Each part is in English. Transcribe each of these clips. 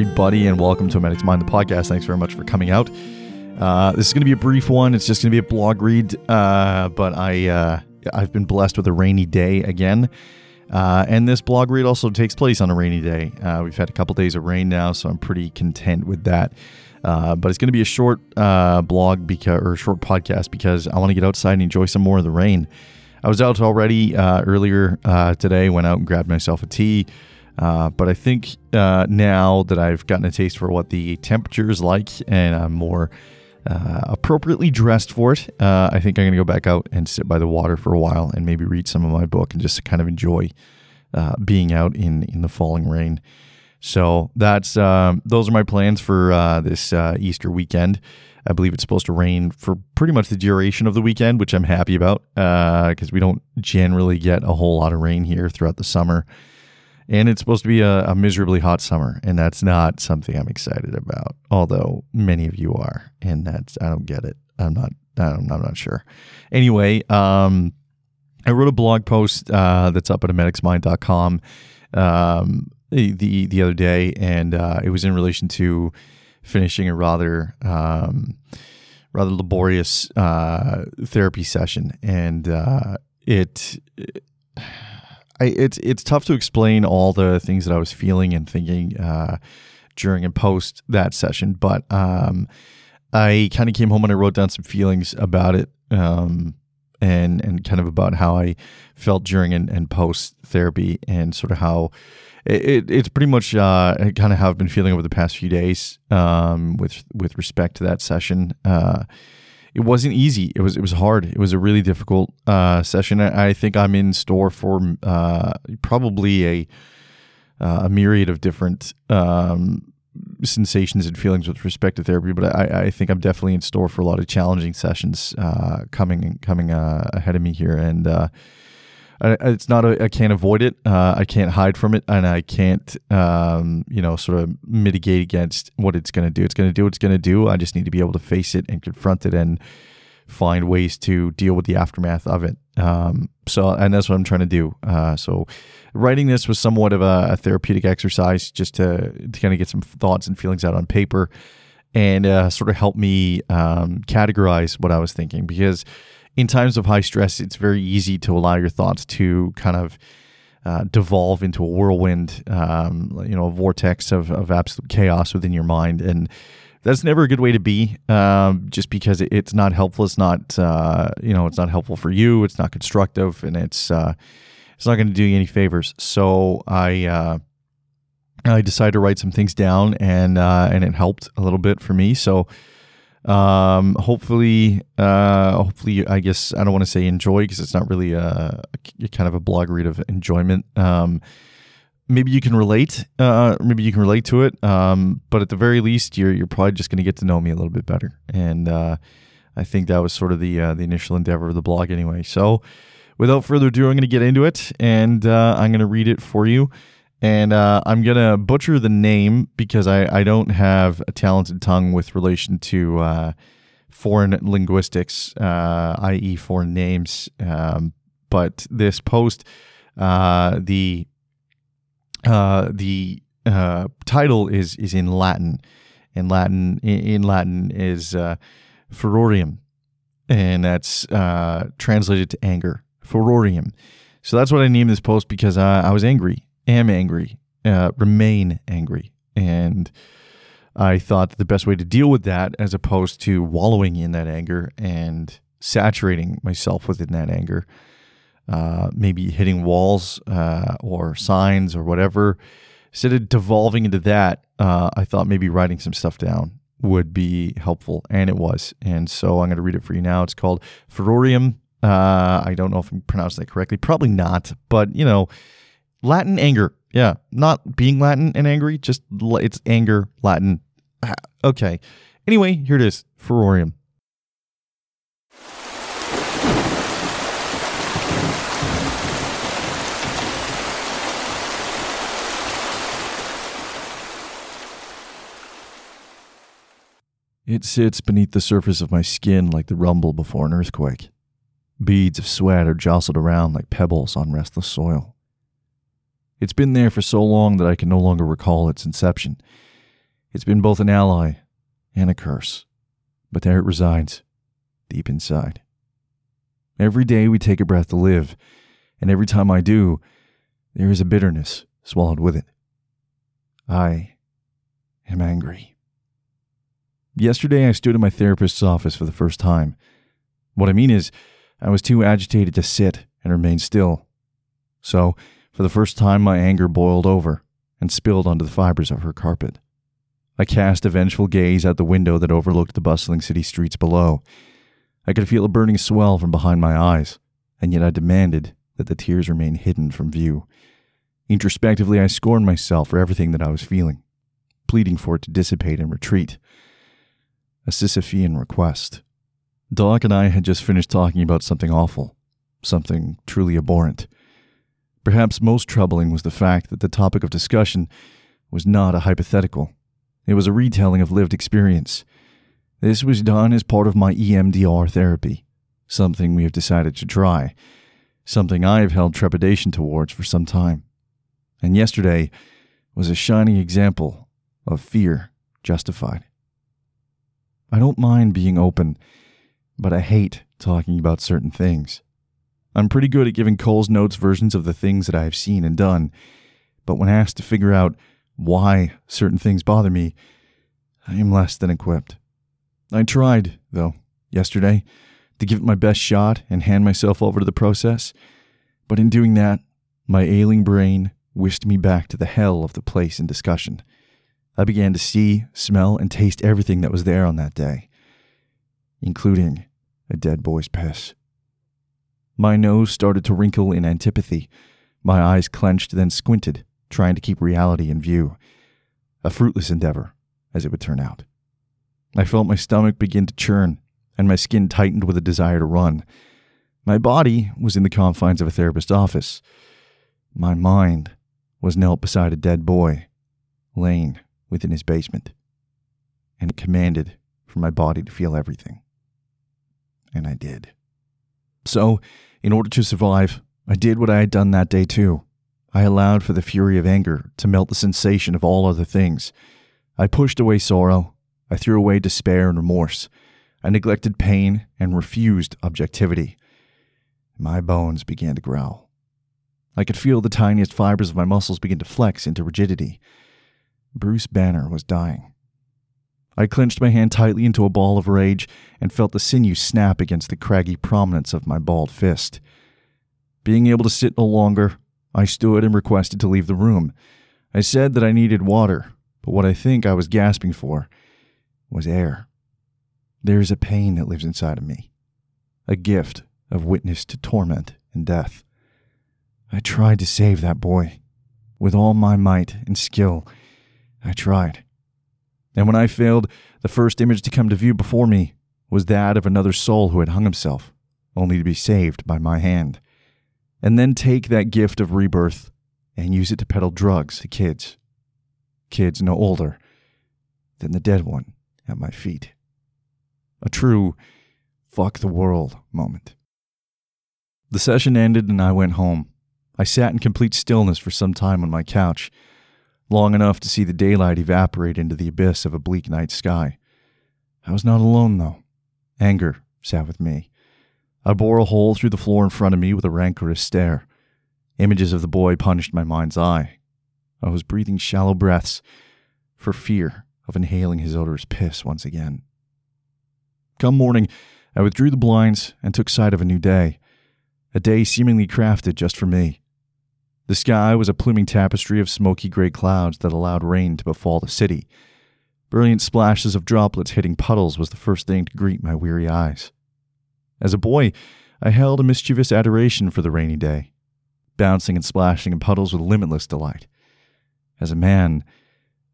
Everybody, and welcome to Medic's Mind, the podcast. Thanks very much for coming out. Uh, this is going to be a brief one. It's just going to be a blog read, uh, but I uh, I've been blessed with a rainy day again, uh, and this blog read also takes place on a rainy day. Uh, we've had a couple days of rain now, so I'm pretty content with that. Uh, but it's going to be a short blog because or short podcast because I want to get outside and enjoy some more of the rain. I was out already earlier today. Went out and grabbed myself a tea. Uh, but I think uh, now that I've gotten a taste for what the temperature is like and I'm more uh, appropriately dressed for it, uh, I think I'm going to go back out and sit by the water for a while and maybe read some of my book and just kind of enjoy uh, being out in, in the falling rain. So that's um, those are my plans for uh, this Easter weekend. I believe it's supposed to rain for pretty much the duration of the weekend, which I'm happy about because we don't generally get a whole lot of rain here throughout the summer and it's supposed to be a, a, miserably hot summer, and that's not something I'm excited about. Although many of you are, and that's I don't get it. I'm not. I'm, I'm not sure. Anyway, um, I wrote a blog post uh, that's up at medicsmind.com um, the the other day, and uh, it was in relation to finishing a rather um, rather laborious uh, therapy session, and uh, it, it I, it's it's tough to explain all the things that I was feeling and thinking uh, during and post that session, but um, I kind of came home and I wrote down some feelings about it, um, and and kind of about how I felt during and, and post therapy, and sort of how it, it's pretty much uh, kind of how I've been feeling over the past few days um, with with respect to that session. Uh, it wasn't easy. It was it was hard. It was a really difficult uh, session. I, I, think I'm in store for uh, probably a uh, a myriad of different um, sensations and feelings with respect to therapy. But I, I, think I'm definitely in store for a lot of challenging sessions uh, coming coming uh, ahead of me here. And uh, it's not a, I can't avoid it. Uh, I can't hide from it, and I can't, um, you know, sort of mitigate against what it's going to do. It's going to do what it's going to do. I just need to be able to face it and confront it and find ways to deal with the aftermath of it. Um, so, and that's what I'm trying to do. Uh, so, writing this was somewhat of a, a therapeutic exercise, just to, to kind of get some thoughts and feelings out on paper, and uh, sort of help me um, categorize what I was thinking because in times of high stress, it's very easy to allow your thoughts to kind of uh, devolve into a whirlwind, um, you know, a vortex of, of absolute chaos within your mind. And that's never a good way to be, um, just because it's not helpful. It's not, uh, you know, it's not helpful for you. It's not constructive, and it's uh, it's not going to do you any favors. So I uh, I decided to write some things down, and uh, and it helped a little bit for me. So um, hopefully, uh, hopefully, I guess I don't want to say enjoy because it's not really a, a, kind of a blog read of enjoyment. Um, maybe you can relate. Uh, maybe you can relate to it. Um, but at the very least, you're you're probably just going to get to know me a little bit better. And uh, I think that was sort of the uh, the initial endeavor of the blog, anyway. So, without further ado, I'm going to get into it, and uh, I'm going to read it for you and uh, I'm gonna butcher the name because I, I don't have a talented tongue with relation to uh, foreign linguistics, uh, i.e., foreign names. Um, but this post, uh, the uh, the uh, title is is in Latin, and Latin in Latin is furorium, and that's translated to anger. Furorium. So that's what I named this post because I was angry am angry, uh, remain angry. And I thought the best way to deal with that, as opposed to wallowing in that anger and saturating myself within that anger, uh, maybe hitting walls uh, or signs or whatever, instead of devolving into that, uh, I thought maybe writing some stuff down would be helpful. And it was. And so I'm going to read it for you now. It's called Furorium. Uh, I don't know if I'm pronouncing that correctly. Probably not. But, you know, Latin anger. Yeah, not being Latin and angry, just it's anger, Latin. Okay. Anyway, here it is Furorium. It sits beneath the surface of my skin like the rumble before an earthquake. Beads of sweat are jostled around like pebbles on restless soil. It's been there for so long that I can no longer recall its inception. It's been both an ally and a curse, but there it resides, deep inside. Every day we take a breath to live, and every time I do, there is a bitterness swallowed with it. I am angry. Yesterday, I stood in my therapist's office for the first time. What I mean is, I was too agitated to sit and remain still. So, for the first time, my anger boiled over and spilled onto the fibers of her carpet. I cast a vengeful gaze out the window that overlooked the bustling city streets below. I could feel a burning swell from behind my eyes, and yet I demanded that the tears remain hidden from view. Introspectively, I scorned myself for everything that I was feeling, pleading for it to dissipate and retreat. A Sisyphean request. Doc and I had just finished talking about something awful, something truly abhorrent. Perhaps most troubling was the fact that the topic of discussion was not a hypothetical. It was a retelling of lived experience. This was done as part of my EMDR therapy, something we have decided to try, something I have held trepidation towards for some time. And yesterday was a shining example of fear justified. I don't mind being open, but I hate talking about certain things. I'm pretty good at giving Cole's Notes versions of the things that I have seen and done, but when asked to figure out why certain things bother me, I am less than equipped. I tried, though, yesterday, to give it my best shot and hand myself over to the process, but in doing that, my ailing brain whisked me back to the hell of the place in discussion. I began to see, smell, and taste everything that was there on that day, including a dead boy's piss. My nose started to wrinkle in antipathy. My eyes clenched, then squinted trying to keep reality in view. A fruitless endeavor, as it would turn out. I felt my stomach begin to churn, and my skin tightened with a desire to run. My body was in the confines of a therapist's office. My mind was knelt beside a dead boy, laying within his basement, and it commanded for my body to feel everything. And I did. So, in order to survive, I did what I had done that day too. I allowed for the fury of anger to melt the sensation of all other things. I pushed away sorrow. I threw away despair and remorse. I neglected pain and refused objectivity. My bones began to growl. I could feel the tiniest fibers of my muscles begin to flex into rigidity. Bruce Banner was dying. I clenched my hand tightly into a ball of rage and felt the sinew snap against the craggy prominence of my balled fist. Being able to sit no longer, I stood and requested to leave the room. I said that I needed water, but what I think I was gasping for was air. There is a pain that lives inside of me, a gift of witness to torment and death. I tried to save that boy. With all my might and skill, I tried. And when I failed, the first image to come to view before me was that of another soul who had hung himself, only to be saved by my hand and then take that gift of rebirth and use it to peddle drugs to kids. Kids no older than the dead one at my feet. A true fuck the world moment. The session ended and I went home. I sat in complete stillness for some time on my couch, long enough to see the daylight evaporate into the abyss of a bleak night sky. I was not alone, though. Anger sat with me. I bore a hole through the floor in front of me with a rancorous stare. Images of the boy punished my mind's eye. I was breathing shallow breaths for fear of inhaling his odorous piss once again. Come morning, I withdrew the blinds and took sight of a new day, a day seemingly crafted just for me. The sky was a pluming tapestry of smoky gray clouds that allowed rain to befall the city. Brilliant splashes of droplets hitting puddles was the first thing to greet my weary eyes. As a boy, I held a mischievous adoration for the rainy day, bouncing and splashing in puddles with limitless delight. As a man,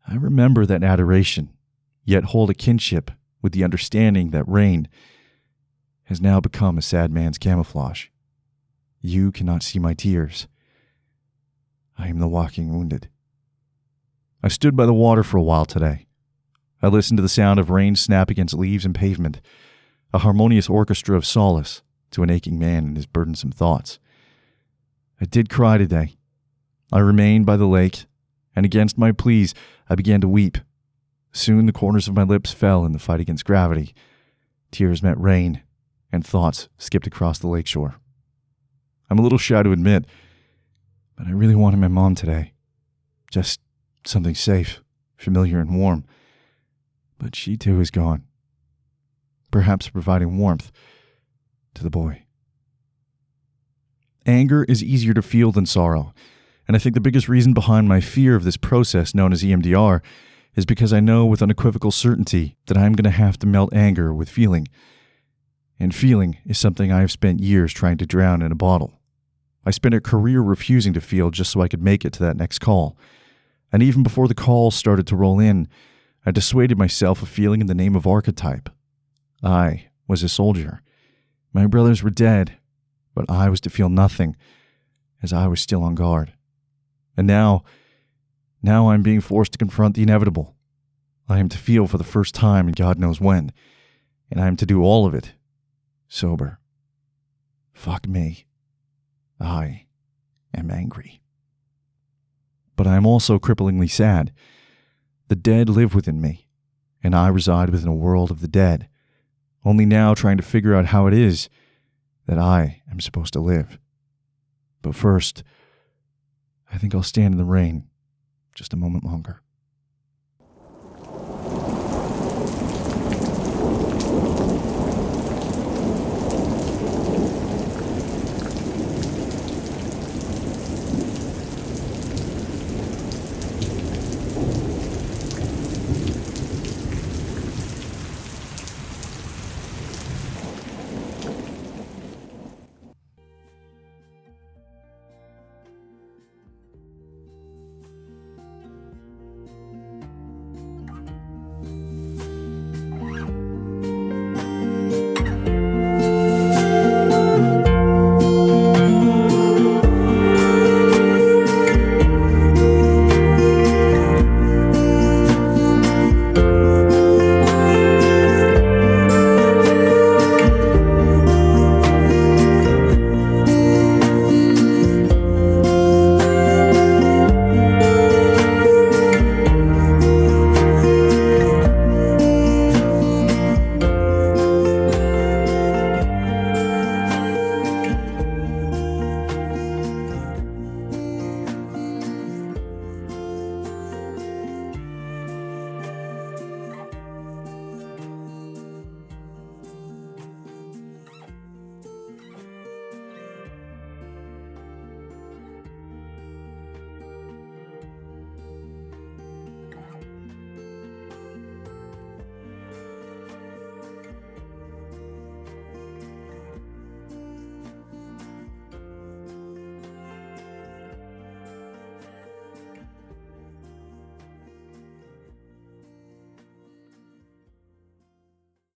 I remember that adoration, yet hold a kinship with the understanding that rain has now become a sad man's camouflage. You cannot see my tears. I am the walking wounded. I stood by the water for a while today. I listened to the sound of rain snap against leaves and pavement a harmonious orchestra of solace to an aching man and his burdensome thoughts. I did cry today, I remained by the lake, and against my pleas, I began to weep. Soon the corners of my lips fell in the fight against gravity. Tears met rain, and thoughts skipped across the lakeshore. I'm a little shy to admit, but I really wanted my mom today. Just something safe, familiar, and warm. But she too is gone. Perhaps providing warmth to the boy. Anger is easier to feel than sorrow, and I think the biggest reason behind my fear of this process known as EMDR is because I know with unequivocal certainty that I'm going to have to melt anger with feeling. And feeling is something I have spent years trying to drown in a bottle. I spent a career refusing to feel just so I could make it to that next call. And even before the calls started to roll in, I dissuaded myself of feeling in the name of archetype. I was a soldier. My brothers were dead, but I was to feel nothing, as I was still on guard. And now, now I'm being forced to confront the inevitable. I am to feel for the first time, and God knows when, and I am to do all of it sober. Fuck me. I am angry. But I am also cripplingly sad. The dead live within me, and I reside within a world of the dead, only now trying to figure out how it is that I am supposed to live. But first, I think I'll stand in the rain just a moment longer.